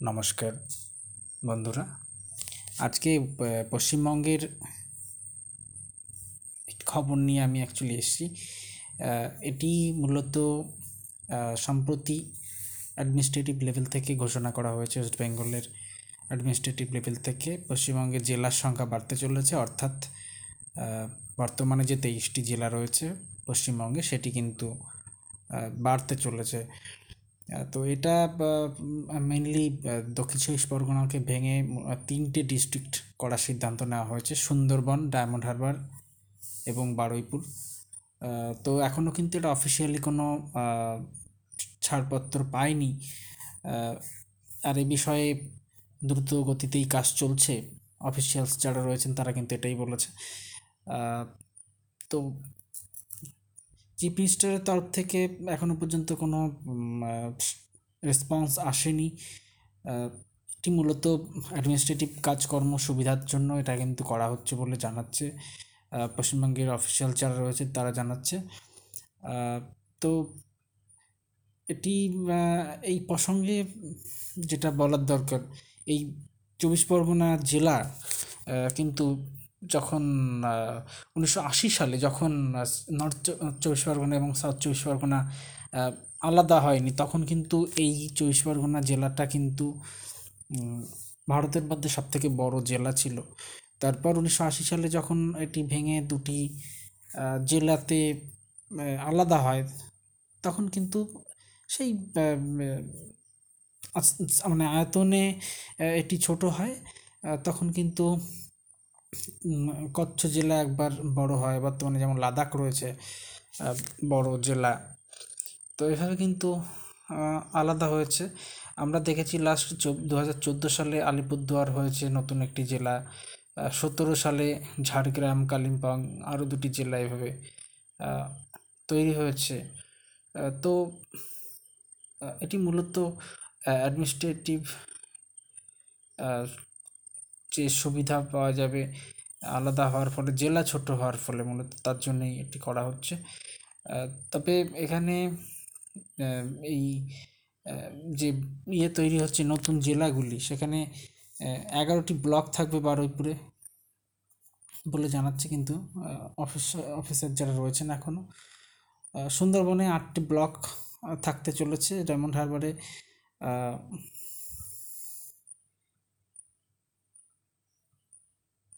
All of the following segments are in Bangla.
নমস্কার বন্ধুরা। আজকে পশ্চিমবঙ্গের খবর নিয়ে আমি অ্যাকচুয়ালি এসেছি। এটি মূলত সম্প্রতি অ্যাডমিনিস্ট্রেটিভ লেভেল থেকে ঘোষণা করা হয়েছে ওয়েস্ট বেঙ্গলের অ্যাডমিনিস্ট্রেটিভ লেভেল থেকে। পশ্চিমবঙ্গের জেলার সংখ্যা বাড়তে চলেছে, অর্থাৎ বর্তমানে যে তেইশটি জেলা রয়েছে পশ্চিমবঙ্গে, সেটি কিন্তু বাড়তে চলেছে। তো এটা মেনলি দক্ষিণ চব্বিশ পরগনাকে ভেঙে তিনটে ডিস্ট্রিক্ট করার সিদ্ধান্ত নেওয়া হয়েছে। সুন্দরবন ডায়মন্ড হারবার এবং বারুইপুর। তো এখনও কিন্তু এটা অফিসিয়ালি কোনো ছাড়পত্র পায়নি। আর এই বিষয়ে দ্রুত গতিতেই কাজ চলছে। অফিসিয়ালস যারা রয়েছেন তারা কিন্তু এটাই বলেছে। তো চিফ মিনিস্টারের তরফ থেকে এখনও পর্যন্ত কোনো রেসপন্স আসেনি। এটি মূলত অ্যাডমিনিস্ট্রেটিভ কাজকর্ম সুবিধার জন্য এটা কিন্তু করা হচ্ছে বলে জানাচ্ছে। পশ্চিমবঙ্গের অফিসিয়াল যারা রয়েছে তারা জানাচ্ছে। তো এটি এই প্রসঙ্গে যেটা বলার দরকার, এই চব্বিশ পরগনা জেলা কিন্তু যখন উনিশশো আশি সালে যখন নর্থ চব্বিশ পরগনা এবং সাউথ চব্বিশ পরগনা আলাদা হয়নি, তখন কিন্তু এই চব্বিশ পরগনা জেলাটা কিন্তু ভারতের মধ্যে সবথেকে বড় জেলা ছিল। তারপর উনিশশো আশি সালে যখন এটি ভেঙে দুটি জেলাতে আলাদা হয়, তখন কিন্তু সেই মানে আয়তনে এটি ছোট হয় তখন কিন্তু কচ্ছ জেলা একবার বড় হয়, বর্তমানে যেমন লাদাখ রয়েছে বড় জেলা। তো এভাবে কিন্তু আলাদা হয়েছে। আমরা দেখেছি লাস্ট দু হাজার চোদ্দ সালে আলিপুরদুয়ার হয়েছে নতুন একটি জেলা সতেরো সালে ঝাড়গ্রাম, কালিম্পং আরও দুটি জেলা এভাবে তৈরি হয়েছে। তো এটি মূলত অ্যাডমিনিস্ট্রেটিভ যে সুবিধা পাওয়া যাবে, আলাদা হওয়ার ফলে, জেলা ছোট হওয়ার ফলে মূলত তার জন্যই এটি করা হচ্ছে। তবে এখানে এই যে ইয়ে তৈরি হচ্ছে নতুন জেলাগুলি, সেখানে এগারোটি ব্লক থাকবে বারুইপুরে বলে জানাচ্ছে কিন্তু অফিস, অফিসার যারা রয়েছেন এখনও সুন্দরবনে আটটি ব্লক থাকতে চলেছে, ডায়মন্ড হারবারে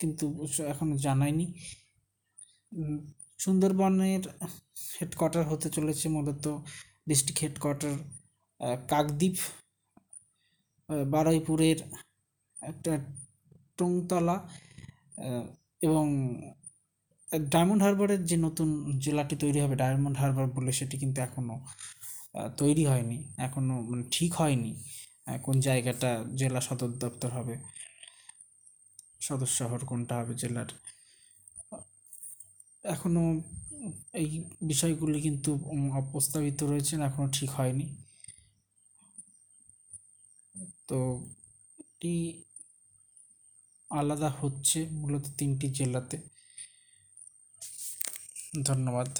কিন্তু এখনও জানায়নি। সুন্দরবনের হেডকোয়ার্টার হতে চলেছে মূলত ডিস্ট্রিক্ট হেডকোয়ার্টার কাকদ্বীপ বারুইপুরের একটা টংতলা এবং ডায়মন্ড হারবারের যে নতুন জেলাটি তৈরি হবে ডায়মন্ড হারবার বলে সেটি কিন্তু এখনও তৈরি হয়নি। এখনও মানে ঠিক হয়নি কোন জায়গাটা জেলা সদর দপ্তর হবে। সদর শহর কোনটা হবে জেলার? এখনও এই বিষয়গুলি কিন্তু উম, প্রস্তাবিত রয়েছেন এখনও ঠিক হয়নি। তো এটি আলাদা হচ্ছে মূলত তিনটি জেলাতে। ধন্যবাদ।